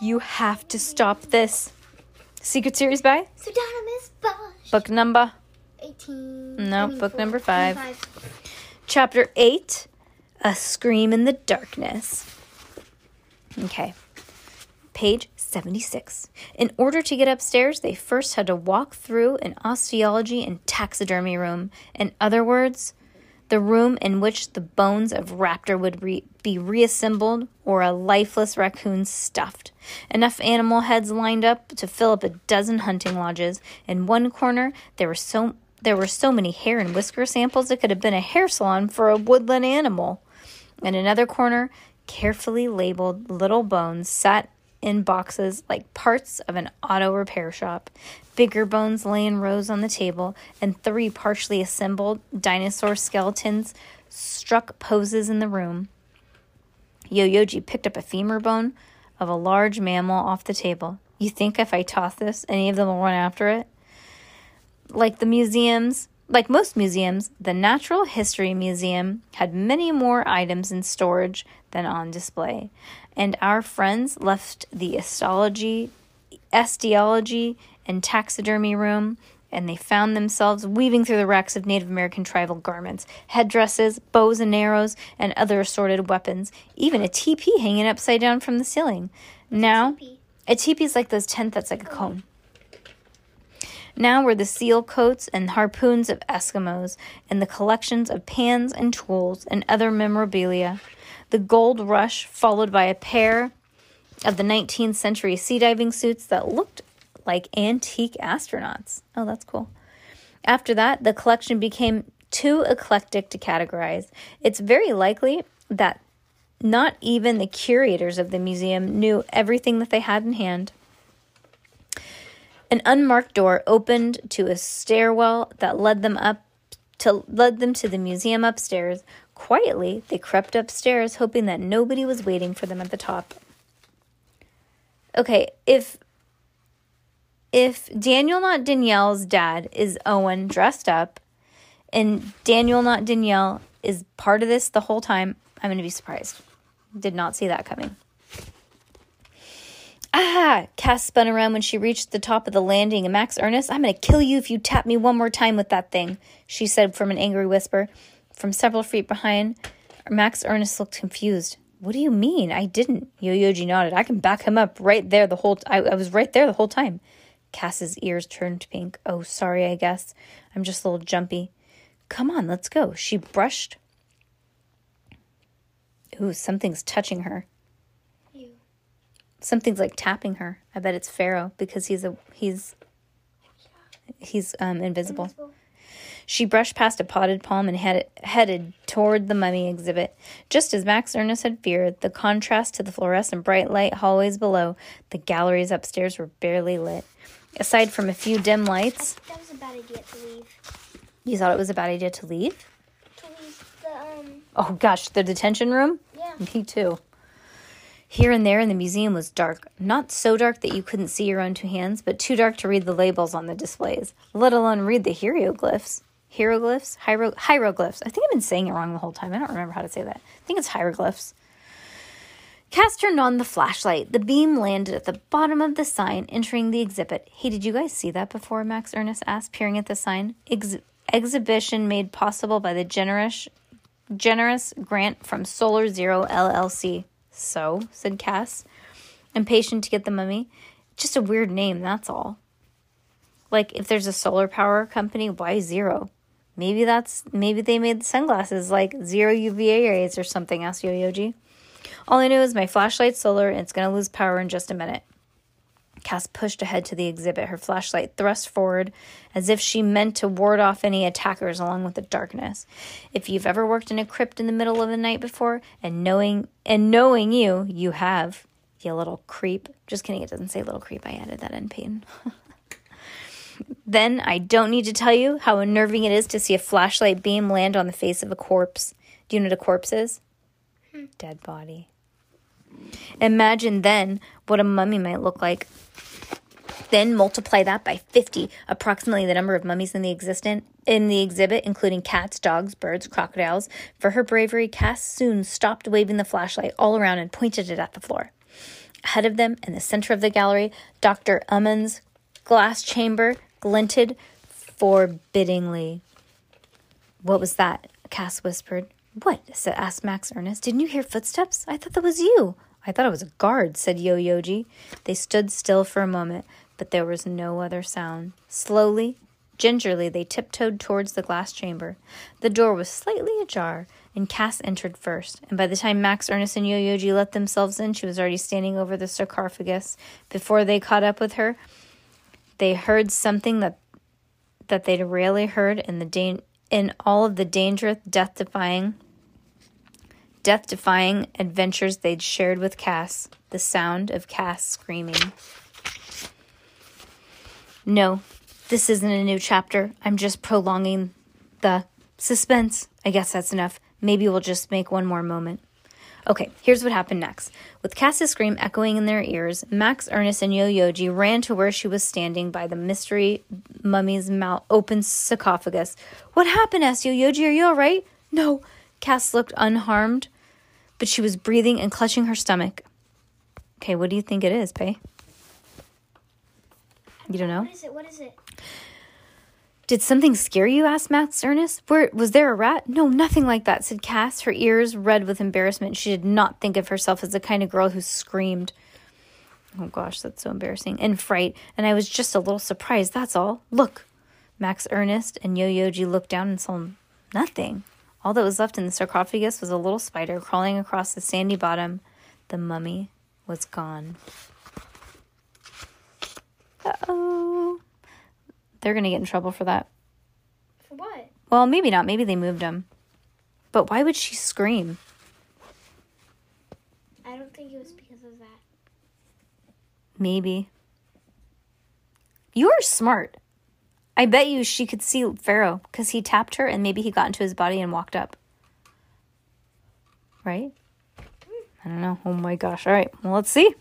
You have to stop this. Secret Series by Pseudonymous Bosch. book number 18. No, book 24, number five. 25. Chapter 8 A Scream in the Darkness. Okay. Page 76. In order to get upstairs, they first had to walk through an osteology and taxidermy room. In other words, the room in which the bones of raptor would re- be reassembled or a lifeless raccoon stuffed. Enough animal heads lined up to fill up a dozen hunting lodges. In one corner, there were so there were so many hair and whisker samples it could have been a hair salon for a woodland animal. In another corner, carefully labeled little bones sat in boxes like parts of an auto repair shop. Bigger bones lay in rows on the table, and three partially assembled dinosaur skeletons struck poses in the room. Yo-Yoji picked up a femur bone of a large mammal off the table. You think if I toss this, any of them will run after it? Like the museums, like most museums, the Natural History Museum had many more items in storage than on display, and our friends left the astrology, osteology, and taxidermy room, and they found themselves weaving through the racks of Native American tribal garments, headdresses, bows and arrows, and other assorted weapons, even a teepee hanging upside down from the ceiling. Now, a teepee is like those tent that's like a cone. Now were the seal coats and harpoons of Eskimos, and the collections of pans and tools and other memorabilia. The gold rush, followed by a pair of the 19th century sea diving suits that looked like antique astronauts. Oh, that's cool. After that, the collection became too eclectic to categorize. It's very likely that not even the curators of the museum knew everything that they had in hand. An unmarked door opened to a stairwell that led them up to led them to the museum upstairs. Quietly, they crept upstairs, hoping that nobody was waiting for them at the top. Okay, if if Daniel not Danielle's dad is Owen dressed up and Daniel not Danielle is part of this the whole time, I'm going to be surprised. Did not see that coming. Ah! Cass spun around when she reached the top of the landing, and Max Ernest, I'm going to kill you if you tap me one more time with that thing, she said from an angry whisper. From several feet behind, Max Ernest looked confused. What do you mean? I didn't. Yo-Yoji nodded. I can back him up right there the whole t- I, I was right there the whole time. Cass's ears turned pink. Oh, sorry, I guess. I'm just a little jumpy. Come on, let's go. She brushed. Ooh, something's touching her. You. Something's like tapping her. I bet it's Pharaoh because he's a he's he's um invisible. She brushed past a potted palm and headed, headed toward the mummy exhibit. Just as Max Ernest had feared, the contrast to the fluorescent bright light hallways below, the galleries upstairs were barely lit. Aside from a few dim lights, That was a bad idea to leave. you thought it was a bad idea to leave? To leave the, um, Oh gosh, the detention room? yeah. Me too. Here and there in the museum was dark. Not so dark that you couldn't see your own two hands, but too dark to read the labels on the displays, let alone read the hieroglyphs. Hieroglyphs? Hiero- hieroglyphs. I think I've been saying it wrong the whole time. I don't remember how to say that. I think it's hieroglyphs. Cass turned on the flashlight. The beam landed at the bottom of the sign, entering the exhibit. Hey, did you guys see that before? Max Ernest asked, peering at the sign. Ex- exhibition made possible by the generous generous grant from Solar Zero LLC. So, said Cass, impatient to get the mummy. Just a weird name, that's all. Like, if there's a solar power company, why zero? Maybe that's, maybe they made sunglasses like zero UVA rays or something, asked Yo-Yoji. All I know is my flashlight's solar and it's going to lose power in just a minute. Cass pushed ahead to the exhibit, her flashlight thrust forward as if she meant to ward off any attackers along with the darkness. If you've ever worked in a crypt in the middle of the night before, and knowing and knowing you, you have, You little creep. Just kidding, it doesn't say little creep. I added that in pain. then I don't need to tell you how unnerving it is to see a flashlight beam land on the face of a corpse. Do you know what a corpse is? Hmm. Dead body. Imagine then what a mummy might look like. Then multiply that by 50, approximately the number of mummies in the existent in the exhibit, including cats, dogs, birds, crocodiles. For her bravery, Cass soon stopped waving the flashlight all around and pointed it at the floor. Ahead of them, in the center of the gallery, Dr. Ummann's glass chamber glinted forbiddingly. What was that? Cass whispered. What? asked Max Ernest. Didn't you hear footsteps? I thought that was you. I thought it was a guard, said Yo Yoji. They stood still for a moment, but there was no other sound. Slowly, gingerly, they tiptoed towards the glass chamber. The door was slightly ajar, and Cass entered first. And by the time Max Ernest and Yo Yoji let themselves in, she was already standing over the sarcophagus. Before they caught up with her, they heard something that that they'd rarely heard in the da- in all of the dangerous, death defying death defying adventures they'd shared with Cass, the sound of Cass screaming. No, this isn't a new chapter. I'm just prolonging the suspense. I guess that's enough. Maybe we'll just make one more moment. Okay, here's what happened next. With Cass's scream echoing in their ears, Max, Ernest, and Yo Yoji ran to where she was standing by the mystery mummy's mouth open sarcophagus. What happened? asked Yo Yoji. Are you all right? No. Cass looked unharmed, but she was breathing and clutching her stomach. Okay, what do you think it is, Pay? You don't know? What is it? What is it? Did something scare you? asked Max Ernest. Where was there a rat? No, nothing like that, said Cass, her ears red with embarrassment. She did not think of herself as the kind of girl who screamed. Oh gosh, that's so embarrassing. In fright, and I was just a little surprised, that's all. Look. Max Ernest and Yo Yoji looked down and saw nothing. All that was left in the sarcophagus was a little spider crawling across the sandy bottom. The mummy was gone. Uh oh. They're going to get in trouble for that. For what? Well, maybe not. Maybe they moved him. But why would she scream? I don't think it was because of that. Maybe. You're smart. I bet you she could see Pharaoh because he tapped her and maybe he got into his body and walked up. Right? I don't know. Oh my gosh. All right. Well, let's see.